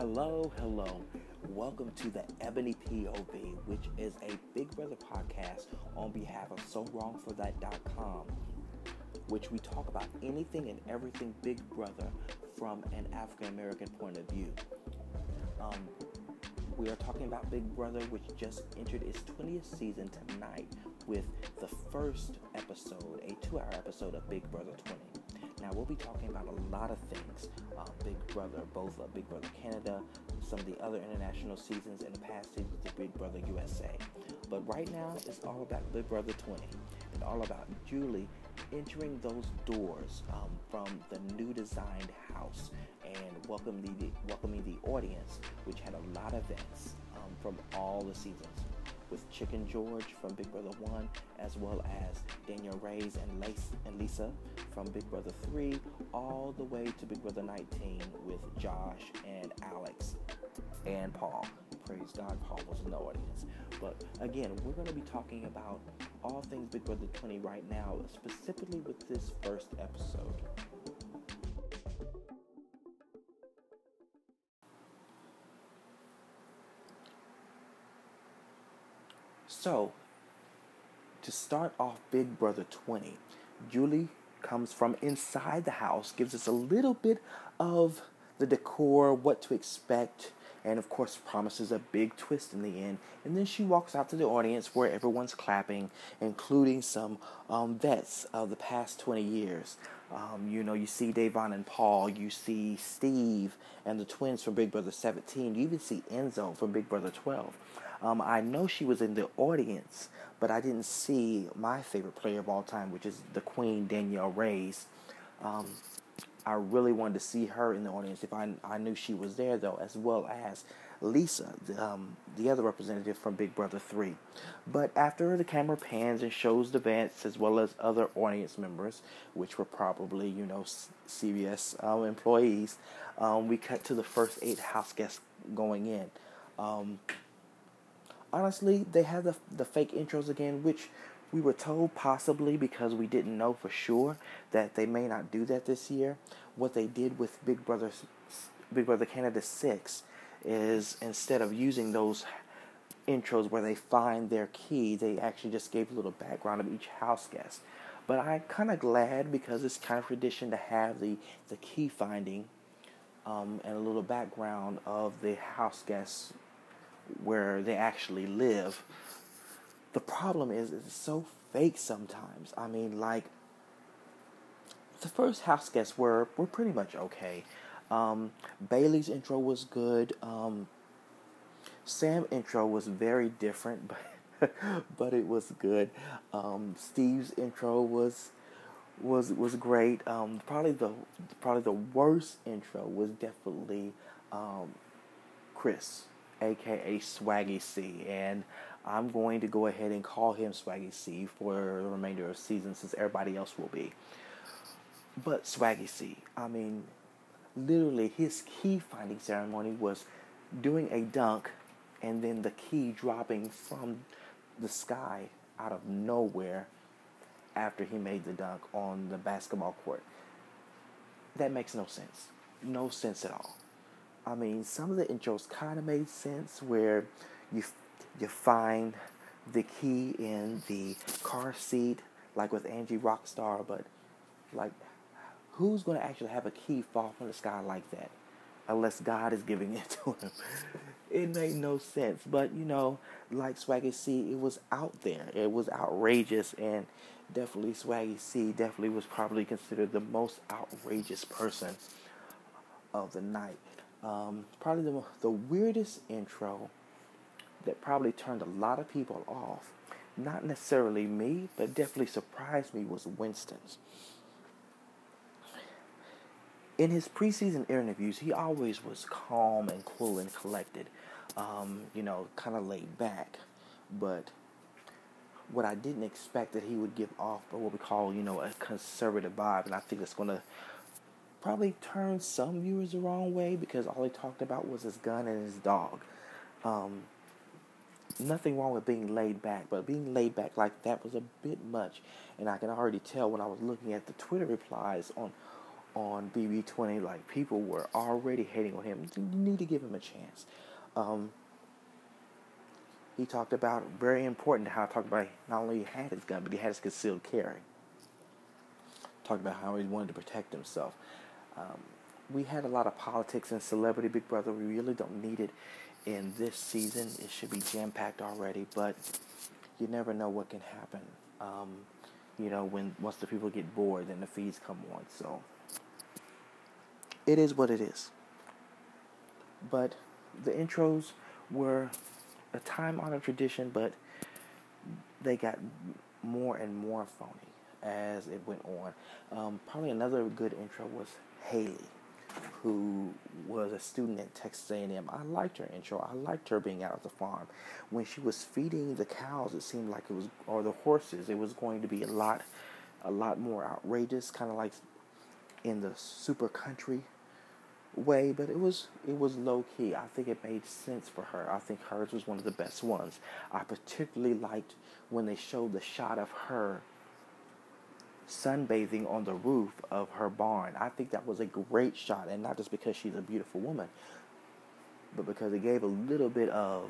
Hello, hello. Welcome to the Ebony POV, which is a Big Brother podcast on behalf of SoWrongForThat.com, which we talk about anything and everything Big Brother from an African American point of view. Um, we are talking about Big Brother, which just entered its 20th season tonight with the first episode, a two hour episode of Big Brother 20. Now, we'll be talking about a lot of things uh, Big Brother, both uh, Big Brother Canada, some of the other international seasons, and the past seasons of Big Brother USA. But right now, it's all about Big Brother 20 and all about Julie entering those doors um, from the new designed house and welcoming the, welcoming the audience, which had a lot of vets um, from all the seasons with Chicken George from Big Brother 1, as well as Danielle Reyes and, Lace, and Lisa from Big Brother 3, all the way to Big Brother 19 with Josh and Alex and Paul. Praise God, Paul was in the audience. But again, we're going to be talking about all things Big Brother 20 right now, specifically with this first episode. So, to start off Big Brother 20, Julie comes from inside the house, gives us a little bit of the decor, what to expect, and of course promises a big twist in the end. And then she walks out to the audience where everyone's clapping, including some um, vets of the past 20 years. Um, you know, you see Da'Vonne and Paul, you see Steve and the twins from Big Brother 17, you even see Enzo from Big Brother 12. Um, I know she was in the audience, but I didn't see my favorite player of all time, which is the Queen Danielle Reyes. Um, I really wanted to see her in the audience if I, I knew she was there, though, as well as Lisa, the, um, the other representative from Big Brother 3. But after the camera pans and shows the vets as well as other audience members, which were probably, you know, CBS um, employees, um, we cut to the first eight house guests going in. Um, honestly, they had the the fake intros again, which we were told possibly because we didn't know for sure that they may not do that this year. What they did with Big Brother Big Brother Canada 6 is instead of using those intros where they find their key, they actually just gave a little background of each house guest. But I'm kind of glad because it's kind of tradition to have the, the key finding um, and a little background of the house guests where they actually live. The problem is it's so fake sometimes. I mean, like the first house guests were were pretty much okay. Um, Bayleigh's intro was good. Um, Sam intro was very different, but but it was good. Um, Steve's intro was was was great. Um, probably the probably the worst intro was definitely um, Chris aka Swaggy C, and I'm going to go ahead and call him Swaggy C for the remainder of the season since everybody else will be. But Swaggy C, I mean, literally his key finding ceremony was doing a dunk and then the key dropping from the sky out of nowhere after he made the dunk on the basketball court. That makes no sense. No sense at all. I mean, some of the intros kind of made sense where you you find the key in the car seat, like with Angie Rockstar, but like, who's going to actually have a key fall from the sky like that? Unless God is giving it to him. it made no sense. But, you know, like Swaggy C, it was out there. It was outrageous. And definitely Swaggy C definitely was probably considered the most outrageous person of the night. Um, probably the, the weirdest intro that probably turned a lot of people off. Not necessarily me, but definitely surprised me was Winston's. In his preseason interviews, he always was calm and cool and collected, um, you know, kind of laid back. But what I didn't expect that he would give off but what we call, you know, a conservative vibe, and I think it's going to probably turned some viewers the wrong way because all he talked about was his gun and his dog. Um, nothing wrong with being laid back, but being laid back like that was a bit much. And I can already tell when I was looking at the Twitter replies on on BB20. Like people were already hating on him. You need to give him a chance. Um, he talked about very important how I talked about not only he had his gun, but he had his concealed carry. Talked about how he wanted to protect himself. Um, we had a lot of politics and celebrity Big Brother. We really don't need it in this season. It should be jam packed already, but you never know what can happen. Um, you know, when once the people get bored, then the feeds come on. So it is what it is. But the intros were a time honored tradition, but they got more and more phony as it went on. Um, probably another good intro was Haleigh, who was a student at Texas A&M. I liked her intro. I liked her being out at the farm. When she was feeding the cows, it seemed like it was, or the horses, it was going to be a lot, a lot more outrageous, kind of like in the super country way, but it was it was low key. I think it made sense for her. I think hers was one of the best ones. I particularly liked when they showed the shot of her sunbathing on the roof of her barn. I think that was a great shot, and not just because she's a beautiful woman, but because it gave a little bit of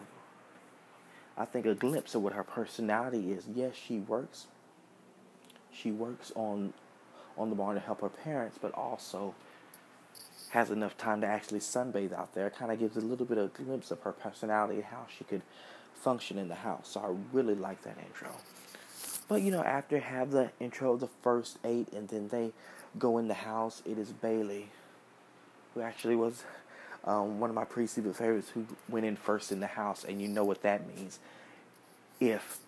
I think a glimpse of what her personality is. Yes, she works. She works on on the barn to help her parents, but also has enough time to actually sunbathe out there. It kind of gives a little bit of a glimpse of her personality, and how she could function in the house. So I really like that intro. But you know, after have the intro of the first eight, and then they go in the house, it is Bayleigh, who actually was um, one of my pre-season favorites, who went in first in the house, and you know what that means. If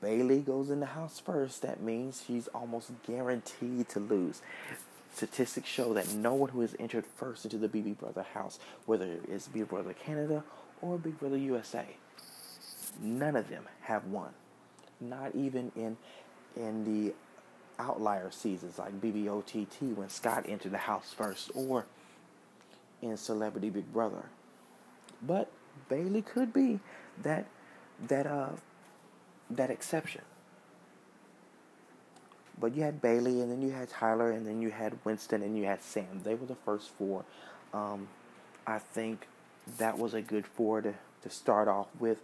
Bayleigh goes in the house first, that means she's almost guaranteed to lose. Statistics show that no one who has entered first into the BB Brother house, whether it's Big Brother Canada or Big Brother USA, none of them have won. Not even in in the outlier seasons like BBOTT when Scott entered the house first, or in Celebrity Big Brother. But Bayleigh could be that that uh that exception. But you had Bayleigh, and then you had Tyler, and then you had Winston, and you had Sam. They were the first four. Um, I think that was a good four to, to start off with.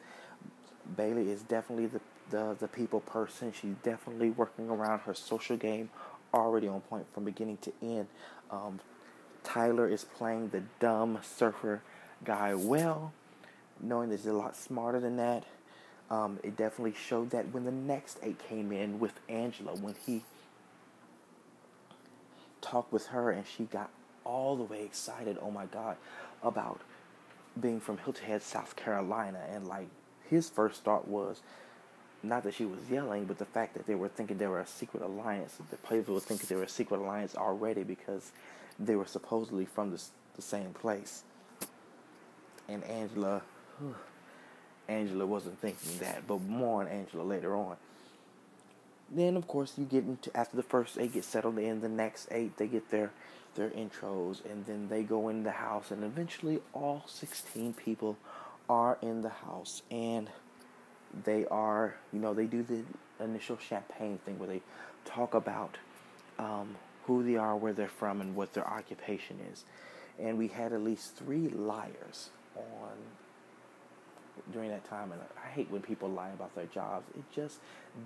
Bayleigh is definitely the, the, the people person. She's definitely working around her social game, already on point from beginning to end. Um, Tyler is playing the dumb surfer guy well, knowing that he's a lot smarter than that. Um, it definitely showed that when the next eight came in with Angela, when he talked with her and she got all the way excited, oh my God, about being from Hilton Head, South Carolina. And like his first thought was not that she was yelling, but the fact that they were thinking they were a secret alliance. The people were thinking they were a secret alliance already because they were supposedly from the, the same place. And Angela. Whew, Angela wasn't thinking that, but more on Angela later on. Then, of course, you get into after the first eight get settled in, the next eight they get their their intros, and then they go in the house, and eventually all sixteen people are in the house, and they are, you know, they do the initial champagne thing where they talk about um, who they are, where they're from, and what their occupation is. And we had at least three liars on during that time, and I hate when people lie about their jobs. It just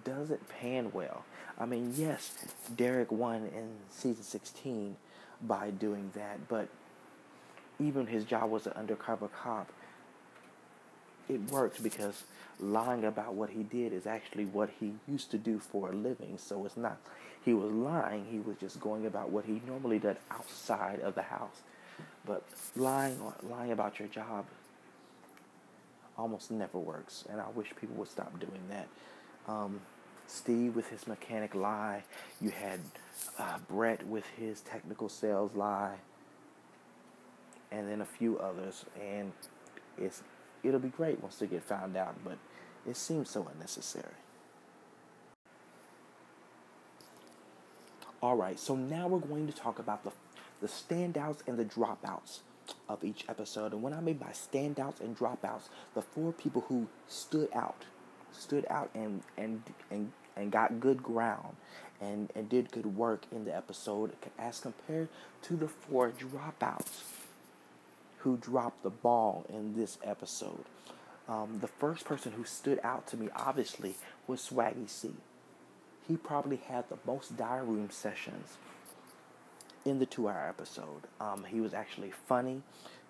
doesn't pan well. I mean, yes, Derek won in season 16 by doing that, but even his job was an undercover cop. It worked because lying about what he did is actually what he used to do for a living. So it's not he was lying, he was just going about what he normally did outside of the house. But lying lying about your job almost never works, and I wish people would stop doing that. Um, Steve with his mechanic lie. You had uh, Brett with his technical sales lie, and then a few others. And it's it'll be great once they get found out, but it seems so unnecessary. All right, so now we're going to talk about the the standouts and the dropouts of each episode. And what I mean by standouts and dropouts, the four people who stood out, stood out and and and and got good ground and, and did good work in the episode as compared to the four dropouts who dropped the ball in this episode. Um, the first person who stood out to me, obviously, was Swaggy C. He probably had the most diary room sessions in the two hour episode. Um, he was actually funny.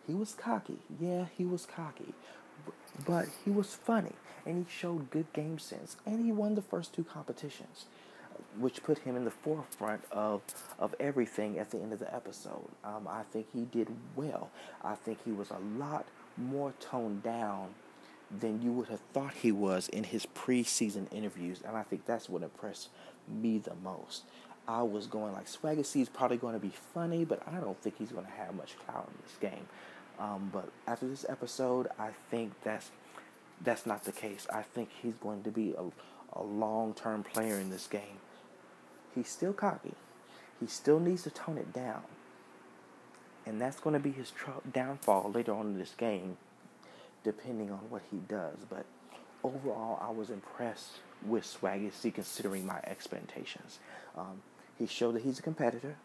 He was cocky. Yeah, he was cocky. But he was funny. And he showed good game sense. And he won the first two competitions, which put him in the forefront of, of everything at the end of the episode. Um, I think he did well. I think he was a lot more toned down than you would have thought he was in his preseason interviews. And I think that's what impressed me the most. I was going like Swaggy C is probably going to be funny, but I don't think he's going to have much clout in this game. Um, but after this episode, I think that's that's not the case. I think he's going to be a, a long term player in this game. He's still cocky. He still needs to tone it down. And that's going to be his tr- downfall later on in this game, depending on what he does. But overall, I was impressed with Swaggy C considering my expectations. Um, he showed that he's a competitor,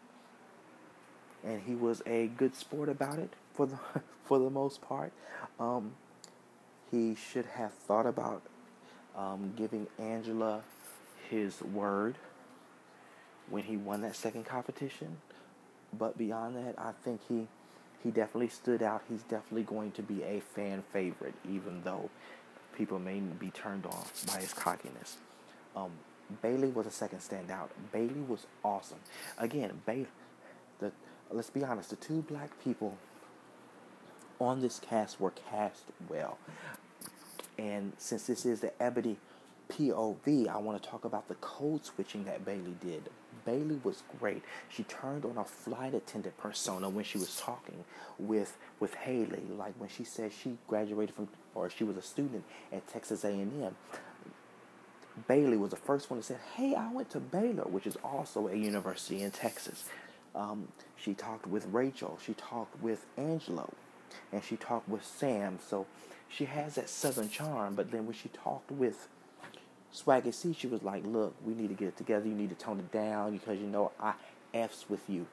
and he was a good sport about it for the for the most part. Um, he should have thought about um, giving Angela his word when he won that second competition. But beyond that, I think he he definitely stood out. He's definitely going to be a fan favorite, even though people may be turned off by his cockiness. Um, Bayleigh was a second standout. Bayleigh was awesome. Again, Bayleigh. The let's be honest, the two black people on this cast were cast well. And since this is the Ebony POV, I want to talk about the code switching that Bayleigh did. Bayleigh was great. She turned on a flight attendant persona when she was talking with with Haleigh, like when she said she graduated from or she was a student at Texas A&M. Bayleigh was the first one to say, Hey, I went to Baylor, which is also a university in Texas. Um, she talked with Rachel, she talked with Angela, and she talked with Sam. So she has that southern charm, but then when she talked with Swaggy C, she was like, Look, we need to get it together. You need to tone it down because you know I F's with you.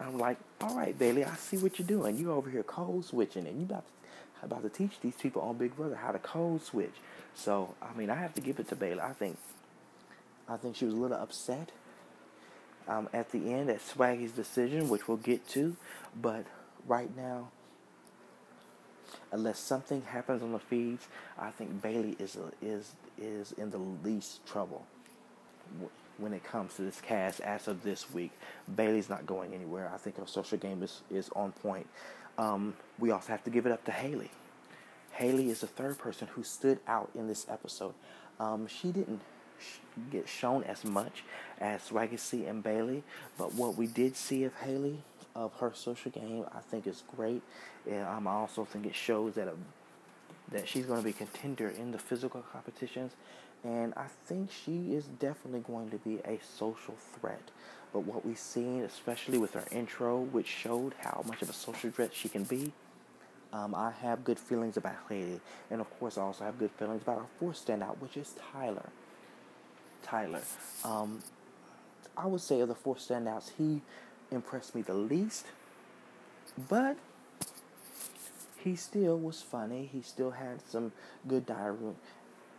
I'm like, All right, Bayleigh, I see what you're doing. You're over here code switching, and you about to, about to teach these people on Big Brother how to code switch. So I mean, I have to give it to Bayleigh. I think, I think she was a little upset um, at the end at Swaggy's decision, which we'll get to. But right now, unless something happens on the feeds, I think Bayleigh is a, is is in the least trouble when it comes to this cast as of this week. Bayleigh's not going anywhere. I think her social game is, is on point. Um, we also have to give it up to Haleigh. Haleigh is the third person who stood out in this episode. Um, she didn't sh- get shown as much as C and Bayleigh, but what we did see of Haleigh, of her social game, I think is great. And um, I also think it shows that a, that she's going to be a contender in the physical competitions, and I think she is definitely going to be a social threat. But what we've seen, especially with her intro, which showed how much of a social threat she can be, um, I have good feelings about Haleigh, and of course, I also have good feelings about our fourth standout, which is Tyler. Tyler, um, I would say of the four standouts, he impressed me the least, but he still was funny. He still had some good diary room,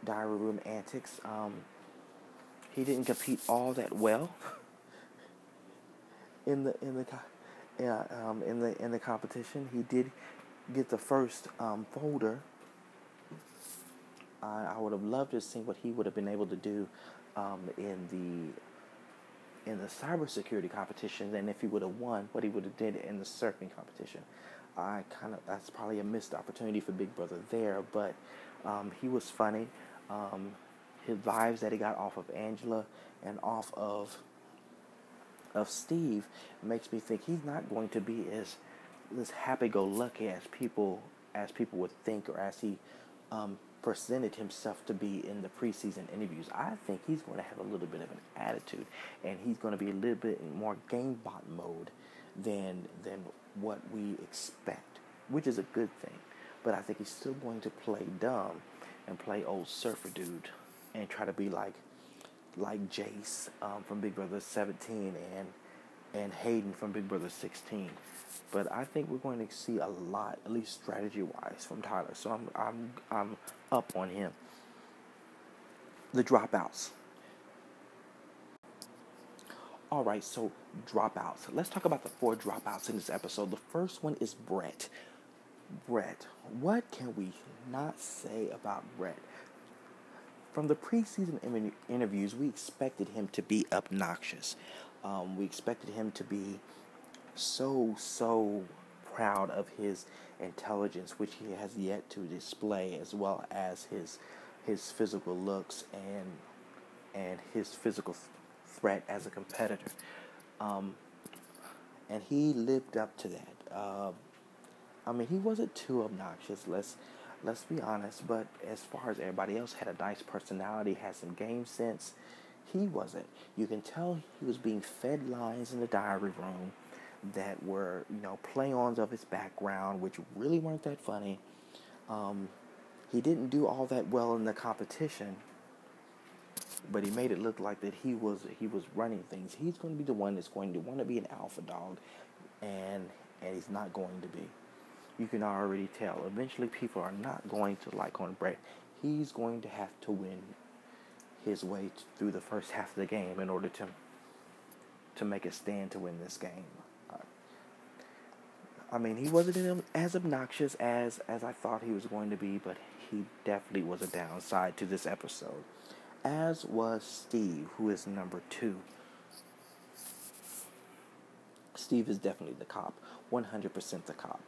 diary room antics. Um, he didn't compete all that well in the in the yeah, um, in the in the competition. He did get the first um, folder, I, I would have loved to see what he would have been able to do um, in the in the cybersecurity competition, and if he would have won, what he would have did in the surfing competition. I kind of that's probably a missed opportunity for Big Brother there, but um, he was funny. Um, his vibes that he got off of Angela and off of of Steve makes me think he's not going to be as as happy-go-lucky as people as people would think, or as he um, presented himself to be in the preseason interviews. I think he's going to have a little bit of an attitude, and he's going to be a little bit in more game bot mode than than what we expect, which is a good thing. But I think he's still going to play dumb and play old surfer dude and try to be like like Jace um, from Big Brother 17 and and Hayden from Big Brother 16. But I think we're going to see a lot, at least strategy wise, from Tyler. So I'm I'm I'm up on him. The dropouts. All right, so dropouts. Let's talk about the four dropouts in this episode. The first one is Brett. Brett, what can we not say about Brett? From the preseason interviews, we expected him to be obnoxious. Um, we expected him to be so, so proud of his intelligence, which he has yet to display, as well as his his physical looks and and his physical threat as a competitor. Um, and he lived up to that. Uh, I mean, he wasn't too obnoxious. Let's let's be honest. But as far as everybody else had a nice personality, had some game sense, he wasn't. You can tell he was being fed lines in the diary room that were, you know, play-ons of his background, which really weren't that funny. Um, he didn't do all that well in the competition, but he made it look like that he was he was running things. He's going to be the one that's going to want to be an alpha dog, and and he's not going to be you can already tell. Eventually, people are not going to like on Brett. He's going to have to win his way through the first half of the game in order to to make a stand to win this game. Uh, I mean, he wasn't as obnoxious as as I thought he was going to be, but he definitely was a downside to this episode. As was Steve, who is number two. Steve is definitely the cop, 100% the cop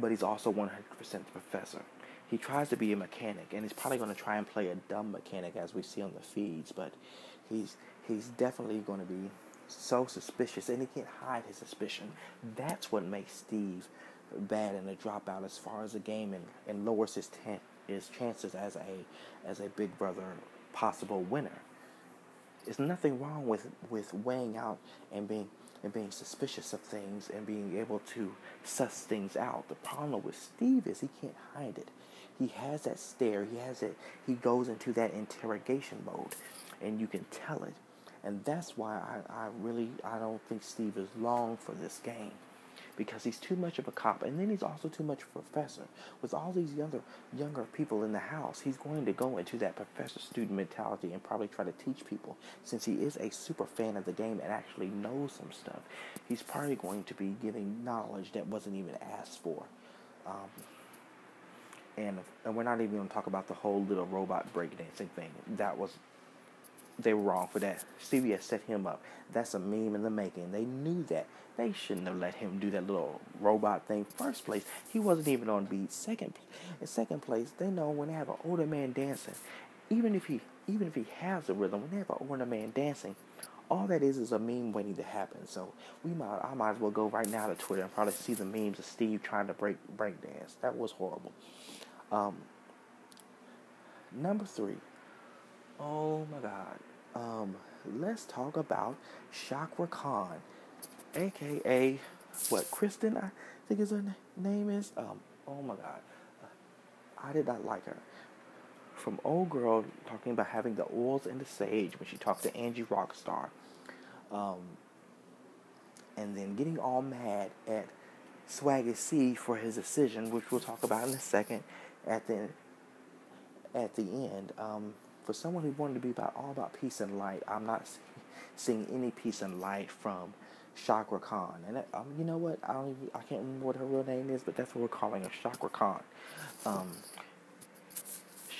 but he's also 100% the professor. He tries to be a mechanic, and he's probably going to try and play a dumb mechanic as we see on the feeds, but he's he's definitely going to be so suspicious, and he can't hide his suspicion. That's what makes Steve bad and a dropout as far as the game, and, and lowers his ten, his chances as a as a Big Brother possible winner. There's nothing wrong with with weighing out and being and being suspicious of things and being able to suss things out. The problem with Steve is he can't hide it. He has that stare. He has it. He goes into that interrogation mode, and you can tell it. And that's why I, I really I don't think Steve is long for this game because he's too much of a cop, and then he's also too much a professor. With all these younger younger people in the house, he's going to go into that professor student mentality and probably try to teach people. Since he is a super fan of the game and actually knows some stuff, he's probably going to be giving knowledge that wasn't even asked for. Um, and and we're not even going to talk about the whole little robot breakdancing thing. That was they were wrong for that. CBS set him up. That's a meme in the making. They knew that. They shouldn't have let him do that little robot thing. First place, he wasn't even on beat. Second, in second place, they know when they have an older man dancing, even if he even if he has a rhythm, when they have an older man dancing, all that is is a meme waiting to happen. So we might I might as well go right now to Twitter and probably see the memes of Steve trying to break break dance. That was horrible. Um, number three. Oh my God. Um, let's talk about Chakra Khan, aka what Kristen I think is her name is. Um, oh my God, I did not like her. From old girl talking about having the oils and the sage when she talked to Angie Rockstar, um, and then getting all mad at Swaggy C for his decision, which we'll talk about in a second. At the at the end, um, for someone who wanted to be about all about peace and light, I'm not seeing any peace and light from Chakra Khan. And that, um, you know what? I don't even, I can't remember what her real name is, but that's what we're calling her, Chakra Khan. Um,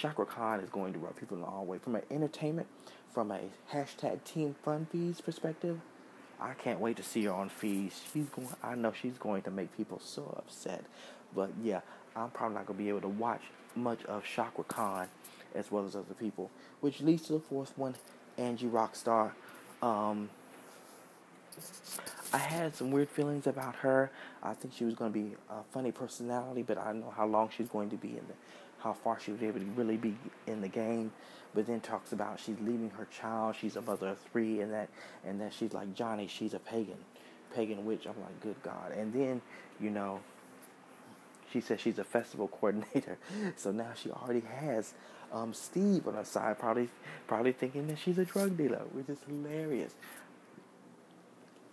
Chakra Khan is going to rub people in the way from an entertainment, from a hashtag Team Fun Fees perspective. I can't wait to see her on fees. She's going. I know she's going to make people so upset. But yeah, I'm probably not gonna be able to watch much of Chakra Khan as well as other people, which leads to the fourth one, Angie Rockstar. Um, I had some weird feelings about her. I think she was going to be a funny personality, but I don't know how long she's going to be in the, how far she was able to really be in the game. But then talks about she's leaving her child. She's a mother of three, and that and that she's like Johnny. She's a pagan, pagan witch. I'm like, good God. And then you know, she says she's a festival coordinator. So now she already has Um, Steve on her side probably probably thinking that she's a drug dealer, which is hilarious.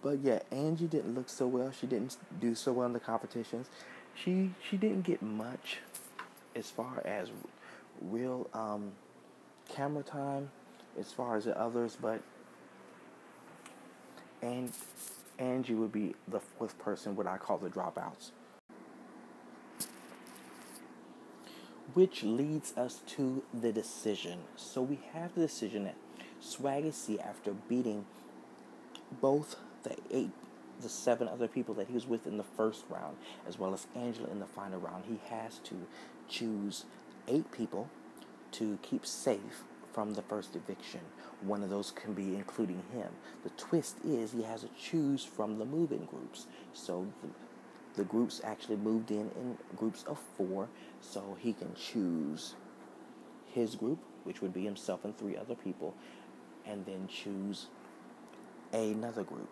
But yeah, Angie didn't look so well. She didn't do so well in the competitions. She she didn't get much as far as real um, camera time as far as the others, but and Angie would be the fourth person, what I call the dropouts. Which leads us to the decision. So we have the decision that Swaggy C, after beating both the eight, the seven other people that he was with in the first round, as well as Angela in the final round, he has to choose eight people to keep safe from the first eviction. One of those can be including him. The twist is he has to choose from the moving groups. So the, the groups actually moved in in groups of four, so he can choose his group, which would be himself and three other people, and then choose another group,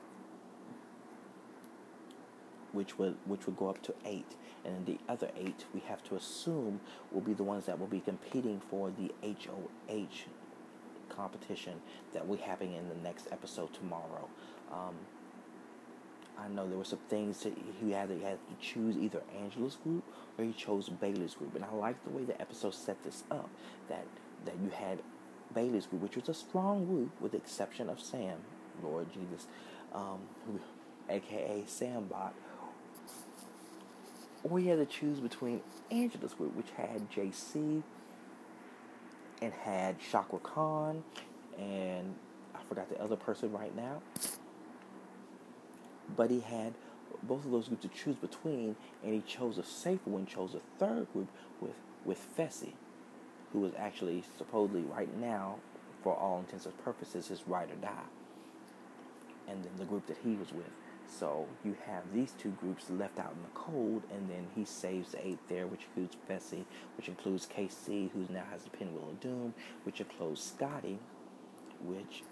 which would which would go up to eight, and then the other eight we have to assume will be the ones that will be competing for the HOH competition that we're having in the next episode tomorrow. Um, I know there were some things that he had, he had to choose either Angela's group or he chose Bayleigh's group, and I like the way the episode set this up. That that you had Bayleigh's group, which was a strong group, with the exception of Sam, Lord Jesus, um, aka Sambot. Or he had to choose between Angela's group, which had JC and had Chakra Khan and I forgot the other person right now but he had both of those groups to choose between, and he chose a safer one, chose a third group with with Fessy, who was actually supposedly right now, for all intents and purposes, his ride or die. And then the group that he was with. So you have these two groups left out in the cold, and then he saves the eight there, which includes Fessy, which includes Kaycee, who now has the pinwheel of doom, which includes Scottie, which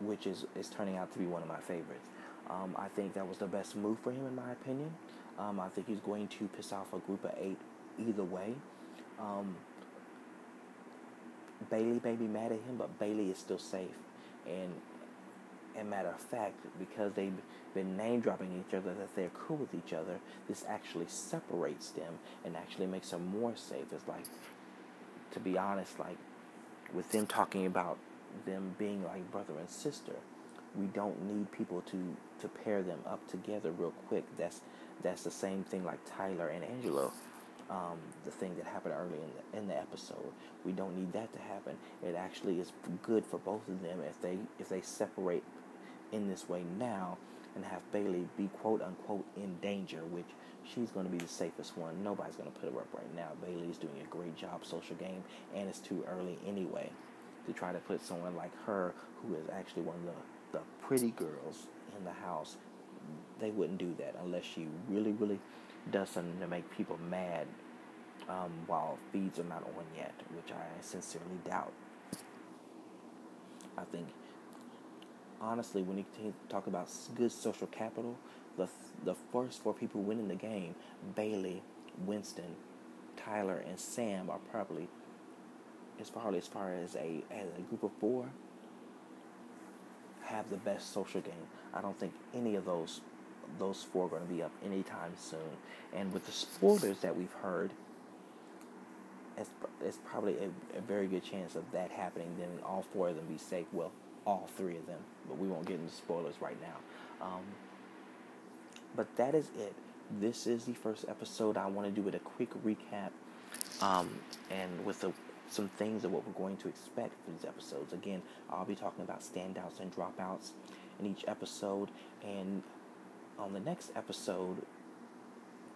which is, is turning out to be one of my favorites. Um, I think that was the best move for him, in my opinion. Um, I think he's going to piss off a group of eight either way. Um, Bayleigh may be mad at him, but Bayleigh is still safe. And, and matter of fact, because they've been name dropping each other, that they're cool with each other, this actually separates them and actually makes them more safe. It's like, to be honest, like with them talking about them being like brother and sister we don't need people to to pair them up together real quick. That's that's the same thing like Tyler and Angela. Um, the thing that happened early in the, in the episode. We don't need that to happen. It actually is good for both of them if they if they separate in this way now and have Bayleigh be quote unquote in danger, which she's going to be the safest one. Nobody's going to put her up right now. Bayleigh's doing a great job social game, and it's too early anyway to try to put someone like her, who is actually one of the the pretty girls in the house, they wouldn't do that unless she really, really does something to make people mad um, while feeds are not on yet, which I sincerely doubt. I think, honestly, when you talk about good social capital, the the first four people winning the game, Bayleigh, Winston, Tyler, and Sam are probably as far as far as a as a group of four have the best social game. I don't think any of those those four are going to be up anytime soon. And with the spoilers that we've heard, it's, it's probably a, a, very good chance of that happening. Then all four of them be safe. Well, all three of them, but we won't get into spoilers right now. Um, but that is it. This is the first episode. I want to do with a quick recap, um, and with a some things of what we're going to expect for these episodes. Again, I'll be talking about standouts and dropouts in each episode. And on the next episode,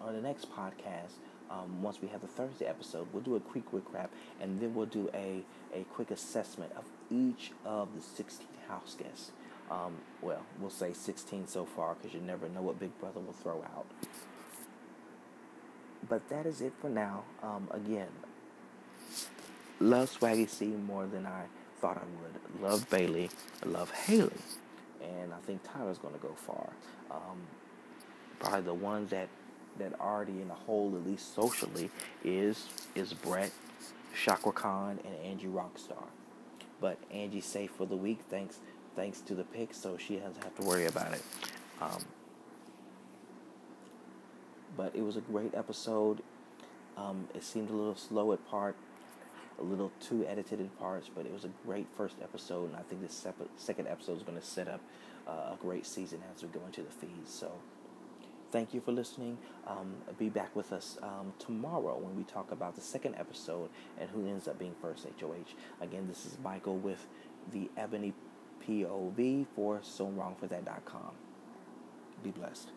on the next podcast, um, once we have the Thursday episode, we'll do a quick recap and then we'll do a, a quick assessment of each of the 16 house guests. Um, well, we'll say 16 so far because you never know what Big Brother will throw out. But that is it for now. Um, again, love Swaggy C more than I thought I would. Love Bayleigh. Love Haleigh. And I think Tyler's going to go far. Um, probably the ones that that already in the hole, at least socially, is is Brett Chakra Khan and Angie Rockstar. But Angie's safe for the week thanks thanks to the pick, so she doesn't have to worry about it. Um, but it was a great episode. Um, it seemed a little slow at part, a little too edited in parts, but it was a great first episode, and I think this second episode is going to set up uh, a great season as we go into the feeds. So, thank you for listening. Um, be back with us um, tomorrow when we talk about the second episode and who ends up being first HOH. Again, this is Michael with the Ebony POV for SoWrongForThat.com. Be blessed.